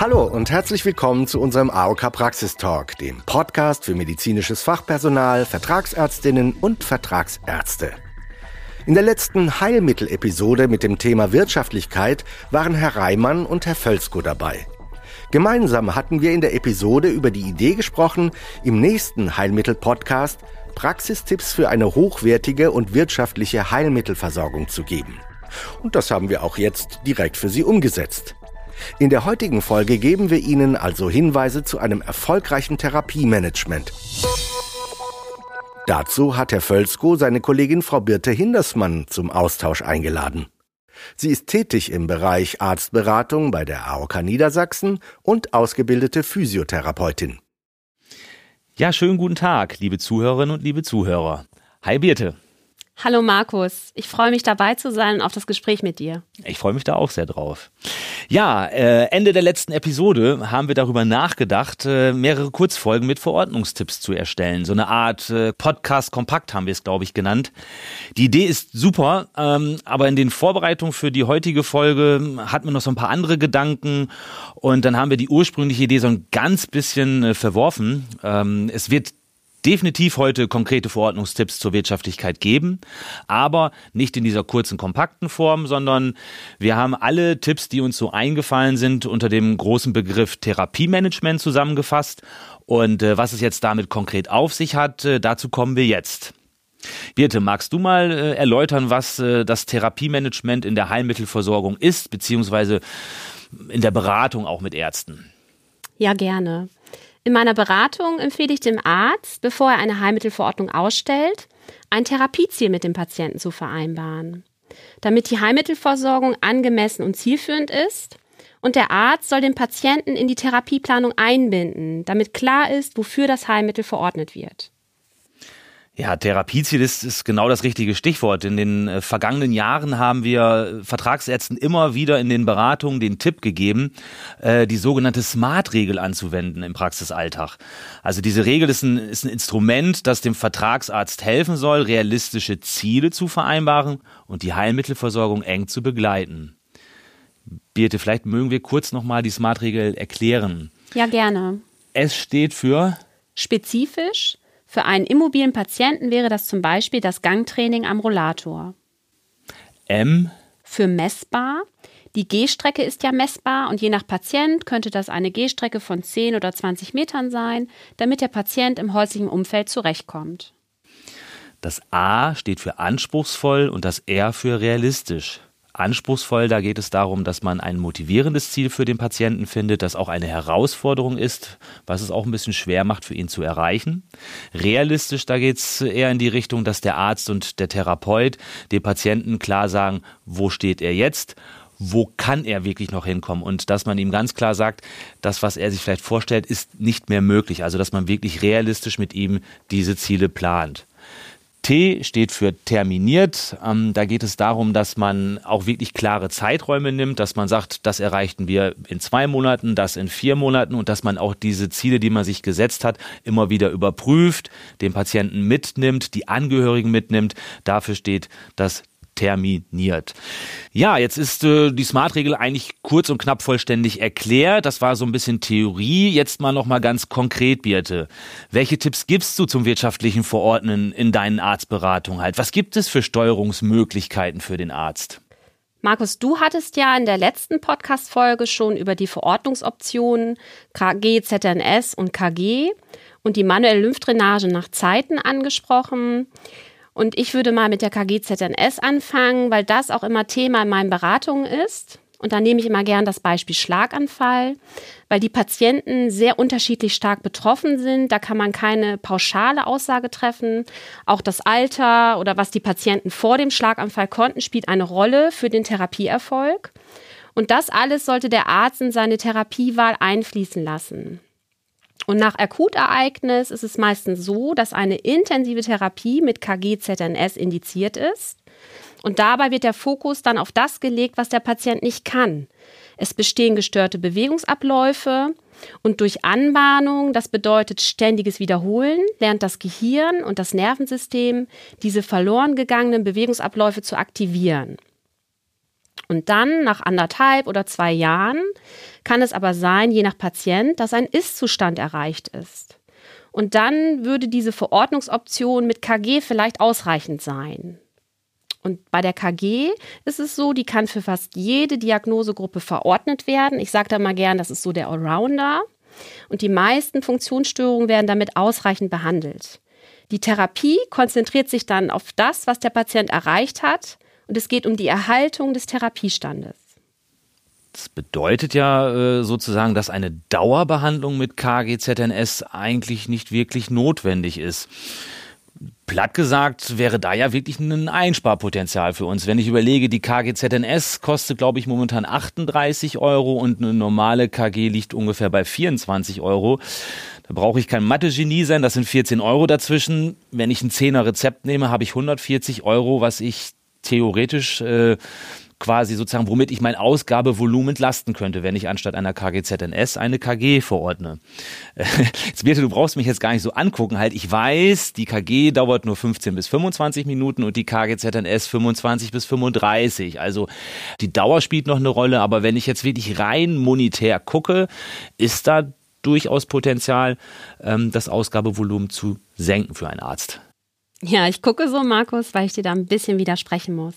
Hallo und herzlich willkommen zu unserem AOK Praxistalk, dem Podcast für medizinisches Fachpersonal, Vertragsärztinnen und Vertragsärzte. In der letzten Heilmittelepisode mit dem Thema Wirtschaftlichkeit waren Herr Reimann und Herr Völzko dabei. Gemeinsam hatten wir in der Episode über die Idee gesprochen, im nächsten Heilmittel-Podcast Praxistipps für eine hochwertige und wirtschaftliche Heilmittelversorgung zu geben. Und das haben wir auch jetzt direkt für Sie umgesetzt. In der heutigen Folge geben wir Ihnen also Hinweise zu einem erfolgreichen Therapiemanagement. Dazu hat Herr Völzko seine Kollegin Frau Birte Hindersmann zum Austausch eingeladen. Sie ist tätig im Bereich Arztberatung bei der AOK Niedersachsen und ausgebildete Physiotherapeutin. Ja, schönen guten Tag, liebe Zuhörerinnen und liebe Zuhörer. Hi Birte. Hallo Markus, ich freue mich dabei zu sein und auf das Gespräch mit dir. Ich freue mich da auch sehr drauf. Ja, äh, Ende der letzten Episode haben wir darüber nachgedacht, äh, mehrere Kurzfolgen mit Verordnungstipps zu erstellen. So eine Art äh, Podcast kompakt haben wir es, glaube ich, genannt. Die Idee ist super, ähm, aber in den Vorbereitungen für die heutige Folge hatten wir noch so ein paar andere Gedanken und dann haben wir die ursprüngliche Idee so ein ganz bisschen äh, verworfen. Ähm, es wird definitiv heute konkrete Verordnungstipps zur Wirtschaftlichkeit geben, aber nicht in dieser kurzen, kompakten Form, sondern wir haben alle Tipps, die uns so eingefallen sind, unter dem großen Begriff Therapiemanagement zusammengefasst. Und äh, was es jetzt damit konkret auf sich hat, äh, dazu kommen wir jetzt. Birte, magst du mal äh, erläutern, was äh, das Therapiemanagement in der Heilmittelversorgung ist, beziehungsweise in der Beratung auch mit Ärzten? Ja, gerne. In meiner Beratung empfehle ich dem Arzt, bevor er eine Heilmittelverordnung ausstellt, ein Therapieziel mit dem Patienten zu vereinbaren. Damit die Heilmittelversorgung angemessen und zielführend ist, und der Arzt soll den Patienten in die Therapieplanung einbinden, damit klar ist, wofür das Heilmittel verordnet wird. Ja, Therapieziel ist, ist genau das richtige Stichwort. In den äh, vergangenen Jahren haben wir Vertragsärzten immer wieder in den Beratungen den Tipp gegeben, äh, die sogenannte Smart-Regel anzuwenden im Praxisalltag. Also diese Regel ist ein, ist ein Instrument, das dem Vertragsarzt helfen soll, realistische Ziele zu vereinbaren und die Heilmittelversorgung eng zu begleiten. Birte, vielleicht mögen wir kurz nochmal die Smart-Regel erklären. Ja, gerne. Es steht für spezifisch, für einen immobilen Patienten wäre das zum Beispiel das Gangtraining am Rollator. M. Für messbar. Die Gehstrecke ist ja messbar und je nach Patient könnte das eine Gehstrecke von 10 oder 20 Metern sein, damit der Patient im häuslichen Umfeld zurechtkommt. Das A steht für anspruchsvoll und das R für realistisch anspruchsvoll. Da geht es darum, dass man ein motivierendes Ziel für den Patienten findet, das auch eine Herausforderung ist, was es auch ein bisschen schwer macht, für ihn zu erreichen. Realistisch, da geht es eher in die Richtung, dass der Arzt und der Therapeut dem Patienten klar sagen, wo steht er jetzt wo kann er wirklich noch hinkommen und dass man ihm ganz klar sagt, das, was er sich vielleicht vorstellt, ist nicht mehr möglich. Also, dass man wirklich realistisch mit ihm diese Ziele plant. T steht für terminiert. Ähm, da geht es darum, dass man auch wirklich klare Zeiträume nimmt, dass man sagt, das erreichten wir in zwei Monaten, das in vier Monaten und dass man auch diese Ziele, die man sich gesetzt hat, immer wieder überprüft, den Patienten mitnimmt, die Angehörigen mitnimmt. Dafür steht das terminiert. Ja, jetzt ist äh, die Smart-Regel eigentlich kurz und knapp vollständig erklärt. Das war so ein bisschen Theorie. Jetzt mal noch mal ganz konkret, Birte. Welche Tipps gibst du zum wirtschaftlichen Verordnen in deinen Arztberatungen halt? Was gibt es für Steuerungsmöglichkeiten für den Arzt? Markus, du hattest ja in der letzten Podcast-Folge schon über die Verordnungsoptionen KG, ZNS und KG und die manuelle Lymphdrainage nach Zeiten angesprochen. Und ich würde mal mit der KGZNS anfangen, weil das auch immer Thema in meinen Beratungen ist. Und da nehme ich immer gern das Beispiel Schlaganfall, weil die Patienten sehr unterschiedlich stark betroffen sind. Da kann man keine pauschale Aussage treffen. Auch das Alter oder was die Patienten vor dem Schlaganfall konnten, spielt eine Rolle für den Therapieerfolg. Und das alles sollte der Arzt in seine Therapiewahl einfließen lassen. Und nach Akutereignis ist es meistens so, dass eine intensive Therapie mit KG-ZNS indiziert ist. Und dabei wird der Fokus dann auf das gelegt, was der Patient nicht kann. Es bestehen gestörte Bewegungsabläufe und durch Anbahnung, das bedeutet ständiges Wiederholen, lernt das Gehirn und das Nervensystem, diese verloren gegangenen Bewegungsabläufe zu aktivieren. Und dann, nach anderthalb oder zwei Jahren, kann es aber sein, je nach Patient, dass ein Ist-Zustand erreicht ist. Und dann würde diese Verordnungsoption mit KG vielleicht ausreichend sein. Und bei der KG ist es so, die kann für fast jede Diagnosegruppe verordnet werden. Ich sage da mal gern, das ist so der Allrounder. Und die meisten Funktionsstörungen werden damit ausreichend behandelt. Die Therapie konzentriert sich dann auf das, was der Patient erreicht hat und es geht um die Erhaltung des Therapiestandes. Das bedeutet ja äh, sozusagen, dass eine Dauerbehandlung mit KGZNS eigentlich nicht wirklich notwendig ist. Platt gesagt wäre da ja wirklich ein Einsparpotenzial für uns. Wenn ich überlege, die KGZNS kostet, glaube ich, momentan 38 Euro und eine normale KG liegt ungefähr bei 24 Euro. Da brauche ich kein Mathe-Genie sein, das sind 14 Euro dazwischen. Wenn ich ein 10er Rezept nehme, habe ich 140 Euro, was ich theoretisch äh, quasi sozusagen, womit ich mein Ausgabevolumen entlasten könnte, wenn ich anstatt einer KGZNS eine KG verordne. Jetzt Birte, du brauchst mich jetzt gar nicht so angucken, halt, ich weiß, die KG dauert nur 15 bis 25 Minuten und die KGZNS 25 bis 35. Also die Dauer spielt noch eine Rolle, aber wenn ich jetzt wirklich rein monetär gucke, ist da durchaus Potenzial, ähm, das Ausgabevolumen zu senken für einen Arzt. Ja, ich gucke so, Markus, weil ich dir da ein bisschen widersprechen muss.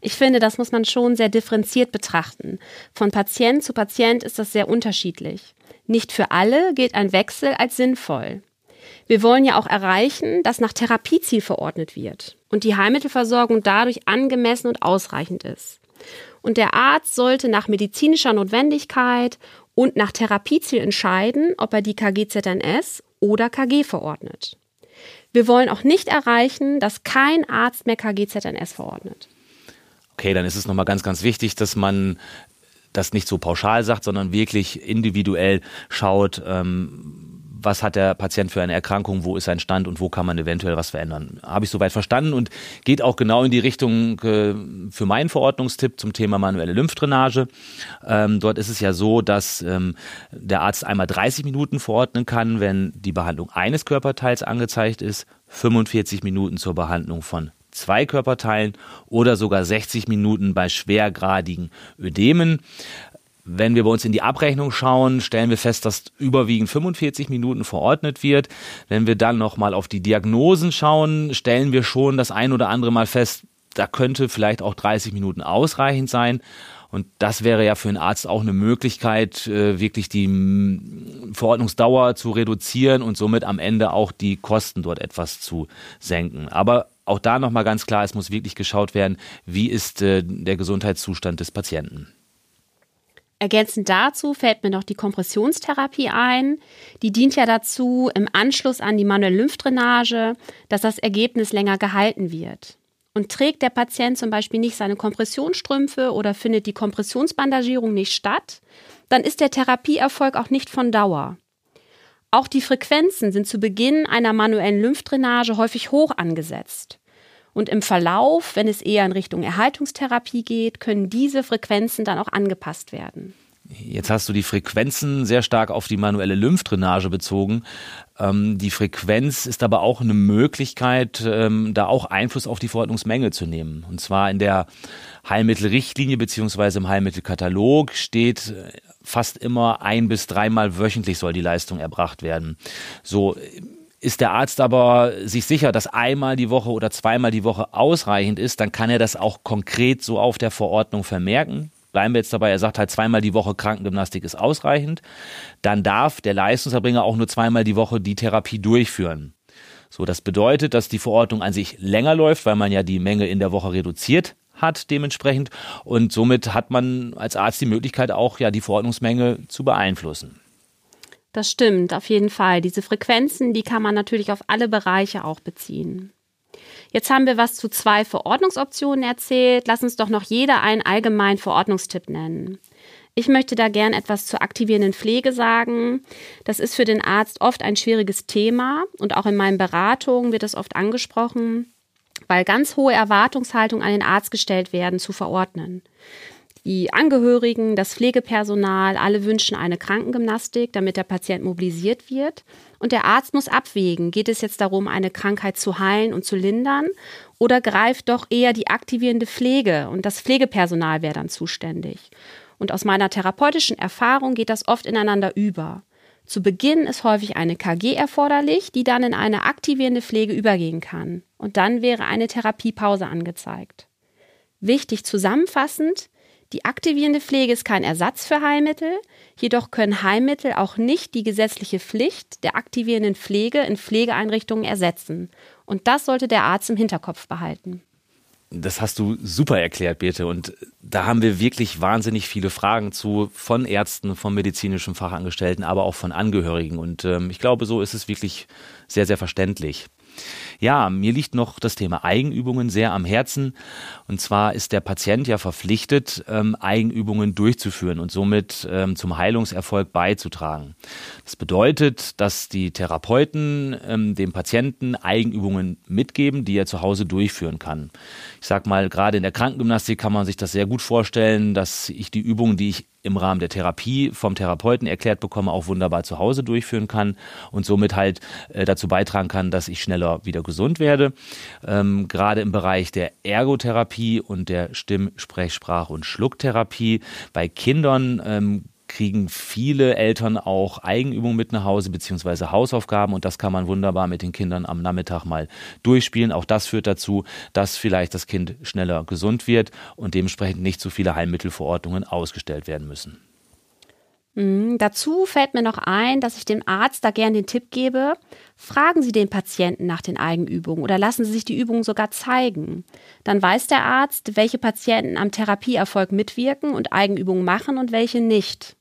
Ich finde, das muss man schon sehr differenziert betrachten. Von Patient zu Patient ist das sehr unterschiedlich. Nicht für alle gilt ein Wechsel als sinnvoll. Wir wollen ja auch erreichen, dass nach Therapieziel verordnet wird und die Heilmittelversorgung dadurch angemessen und ausreichend ist. Und der Arzt sollte nach medizinischer Notwendigkeit und nach Therapieziel entscheiden, ob er die KGZNS oder KG verordnet. Wir wollen auch nicht erreichen, dass kein Arzt mehr KGZNS verordnet. Okay, dann ist es nochmal ganz, ganz wichtig, dass man das nicht so pauschal sagt, sondern wirklich individuell schaut, ähm, was hat der Patient für eine Erkrankung, wo ist sein Stand und wo kann man eventuell was verändern. Habe ich soweit verstanden und geht auch genau in die Richtung äh, für meinen Verordnungstipp zum Thema manuelle Lymphdrainage. Ähm, dort ist es ja so, dass ähm, der Arzt einmal 30 Minuten verordnen kann, wenn die Behandlung eines Körperteils angezeigt ist, 45 Minuten zur Behandlung von zwei Körperteilen oder sogar 60 Minuten bei schwergradigen Ödemen. Wenn wir bei uns in die Abrechnung schauen, stellen wir fest, dass überwiegend 45 Minuten verordnet wird. Wenn wir dann nochmal auf die Diagnosen schauen, stellen wir schon das ein oder andere Mal fest, da könnte vielleicht auch 30 Minuten ausreichend sein. Und das wäre ja für einen Arzt auch eine Möglichkeit, äh, wirklich die Verordnungsdauer zu reduzieren und somit am Ende auch die Kosten dort etwas zu senken. Aber auch da nochmal ganz klar, es muss wirklich geschaut werden, wie ist äh, der Gesundheitszustand des Patienten. Ergänzend dazu fällt mir noch die Kompressionstherapie ein. Die dient ja dazu, im Anschluss an die manuelle Lymphdrainage, dass das Ergebnis länger gehalten wird. Und trägt der Patient zum Beispiel nicht seine Kompressionsstrümpfe oder findet die Kompressionsbandagierung nicht statt, dann ist der Therapieerfolg auch nicht von Dauer. Auch die Frequenzen sind zu Beginn einer manuellen Lymphdrainage häufig hoch angesetzt. Und im Verlauf, wenn es eher in Richtung Erhaltungstherapie geht, können diese Frequenzen dann auch angepasst werden. Jetzt hast du die Frequenzen sehr stark auf die manuelle Lymphdrainage bezogen. Ähm, die Frequenz ist aber auch eine Möglichkeit, ähm, da auch Einfluss auf die Verordnungsmenge zu nehmen. Und zwar in der Heilmittelrichtlinie beziehungsweise im Heilmittelkatalog steht äh, fast immer ein bis dreimal wöchentlich soll die Leistung erbracht werden. So ist der Arzt aber sich sicher, dass einmal die Woche oder zweimal die Woche ausreichend ist, dann kann er das auch konkret so auf der Verordnung vermerken. Bleiben wir jetzt dabei, er sagt halt zweimal die Woche Krankengymnastik ist ausreichend. Dann darf der Leistungserbringer auch nur zweimal die Woche die Therapie durchführen. So, das bedeutet, dass die Verordnung an sich länger läuft, weil man ja die Menge in der Woche reduziert hat dementsprechend und somit hat man als Arzt die Möglichkeit auch ja die Verordnungsmenge zu beeinflussen. Das stimmt, auf jeden Fall. Diese Frequenzen, die kann man natürlich auf alle Bereiche auch beziehen. Jetzt haben wir was zu zwei Verordnungsoptionen erzählt. Lass uns doch noch jeder einen allgemeinen Verordnungstipp nennen. Ich möchte da gern etwas zur aktivierenden Pflege sagen. Das ist für den Arzt oft ein schwieriges Thema und auch in meinen Beratungen wird es oft angesprochen, weil ganz hohe Erwartungshaltungen an den Arzt gestellt werden, zu verordnen. Die Angehörigen, das Pflegepersonal, alle wünschen eine Krankengymnastik, damit der Patient mobilisiert wird. Und der Arzt muss abwägen, geht es jetzt darum, eine Krankheit zu heilen und zu lindern oder greift doch eher die aktivierende Pflege und das Pflegepersonal wäre dann zuständig. Und aus meiner therapeutischen Erfahrung geht das oft ineinander über. Zu Beginn ist häufig eine KG erforderlich, die dann in eine aktivierende Pflege übergehen kann. Und dann wäre eine Therapiepause angezeigt. Wichtig zusammenfassend, die aktivierende Pflege ist kein Ersatz für Heilmittel, jedoch können Heilmittel auch nicht die gesetzliche Pflicht der aktivierenden Pflege in Pflegeeinrichtungen ersetzen. Und das sollte der Arzt im Hinterkopf behalten. Das hast du super erklärt, Birte. Und da haben wir wirklich wahnsinnig viele Fragen zu von Ärzten, von medizinischen Fachangestellten, aber auch von Angehörigen. Und ähm, ich glaube, so ist es wirklich sehr, sehr verständlich. Ja, mir liegt noch das Thema Eigenübungen sehr am Herzen. Und zwar ist der Patient ja verpflichtet, ähm, Eigenübungen durchzuführen und somit ähm, zum Heilungserfolg beizutragen. Das bedeutet, dass die Therapeuten ähm, dem Patienten Eigenübungen mitgeben, die er zu Hause durchführen kann. Ich sag mal, gerade in der Krankengymnastik kann man sich das sehr gut vorstellen, dass ich die Übungen, die ich im Rahmen der Therapie vom Therapeuten erklärt bekomme, auch wunderbar zu Hause durchführen kann und somit halt äh, dazu beitragen kann, dass ich schneller wieder gesund werde. Ähm, gerade im Bereich der Ergotherapie und der Stimm-, Sprech-, Sprach- und Schlucktherapie bei Kindern ähm, kriegen viele Eltern auch Eigenübungen mit nach Hause beziehungsweise Hausaufgaben und das kann man wunderbar mit den Kindern am Nachmittag mal durchspielen. Auch das führt dazu, dass vielleicht das Kind schneller gesund wird und dementsprechend nicht so viele Heilmittelverordnungen ausgestellt werden müssen. Mhm, dazu fällt mir noch ein, dass ich dem Arzt da gern den Tipp gebe, fragen Sie den Patienten nach den Eigenübungen oder lassen Sie sich die Übungen sogar zeigen. Dann weiß der Arzt, welche Patienten am Therapieerfolg mitwirken und Eigenübungen machen und welche nicht.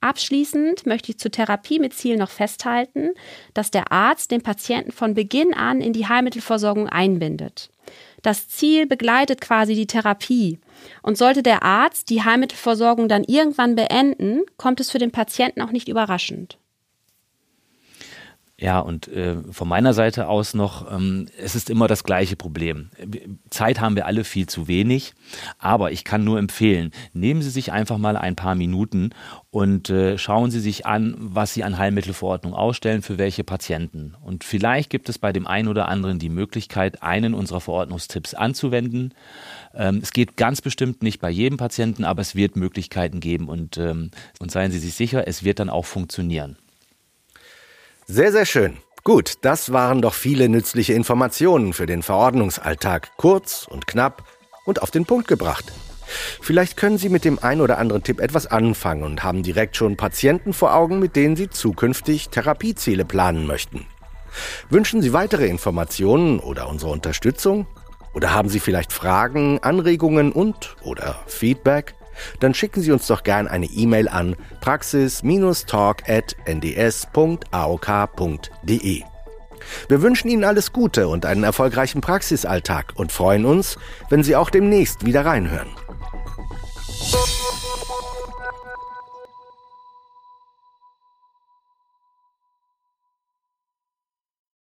Abschließend möchte ich zur Therapie mit Ziel noch festhalten, dass der Arzt den Patienten von Beginn an in die Heilmittelversorgung einbindet. Das Ziel begleitet quasi die Therapie. Und sollte der Arzt die Heilmittelversorgung dann irgendwann beenden, kommt es für den Patienten auch nicht überraschend. Ja, und äh, von meiner Seite aus noch, ähm, es ist immer das gleiche Problem. Zeit haben wir alle viel zu wenig, aber ich kann nur empfehlen, nehmen Sie sich einfach mal ein paar Minuten und äh, schauen Sie sich an, was Sie an Heilmittelverordnung ausstellen, für welche Patienten. Und vielleicht gibt es bei dem einen oder anderen die Möglichkeit, einen unserer Verordnungstipps anzuwenden. Ähm, es geht ganz bestimmt nicht bei jedem Patienten, aber es wird Möglichkeiten geben und, ähm, und seien Sie sich sicher, es wird dann auch funktionieren. Sehr, sehr schön. Gut, das waren doch viele nützliche Informationen für den Verordnungsalltag. Kurz und knapp und auf den Punkt gebracht. Vielleicht können Sie mit dem ein oder anderen Tipp etwas anfangen und haben direkt schon Patienten vor Augen, mit denen Sie zukünftig Therapieziele planen möchten. Wünschen Sie weitere Informationen oder unsere Unterstützung? Oder haben Sie vielleicht Fragen, Anregungen und oder Feedback? Dann schicken Sie uns doch gern eine E-Mail an praxis-talk.nds.aok.de. Wir wünschen Ihnen alles Gute und einen erfolgreichen Praxisalltag und freuen uns, wenn Sie auch demnächst wieder reinhören.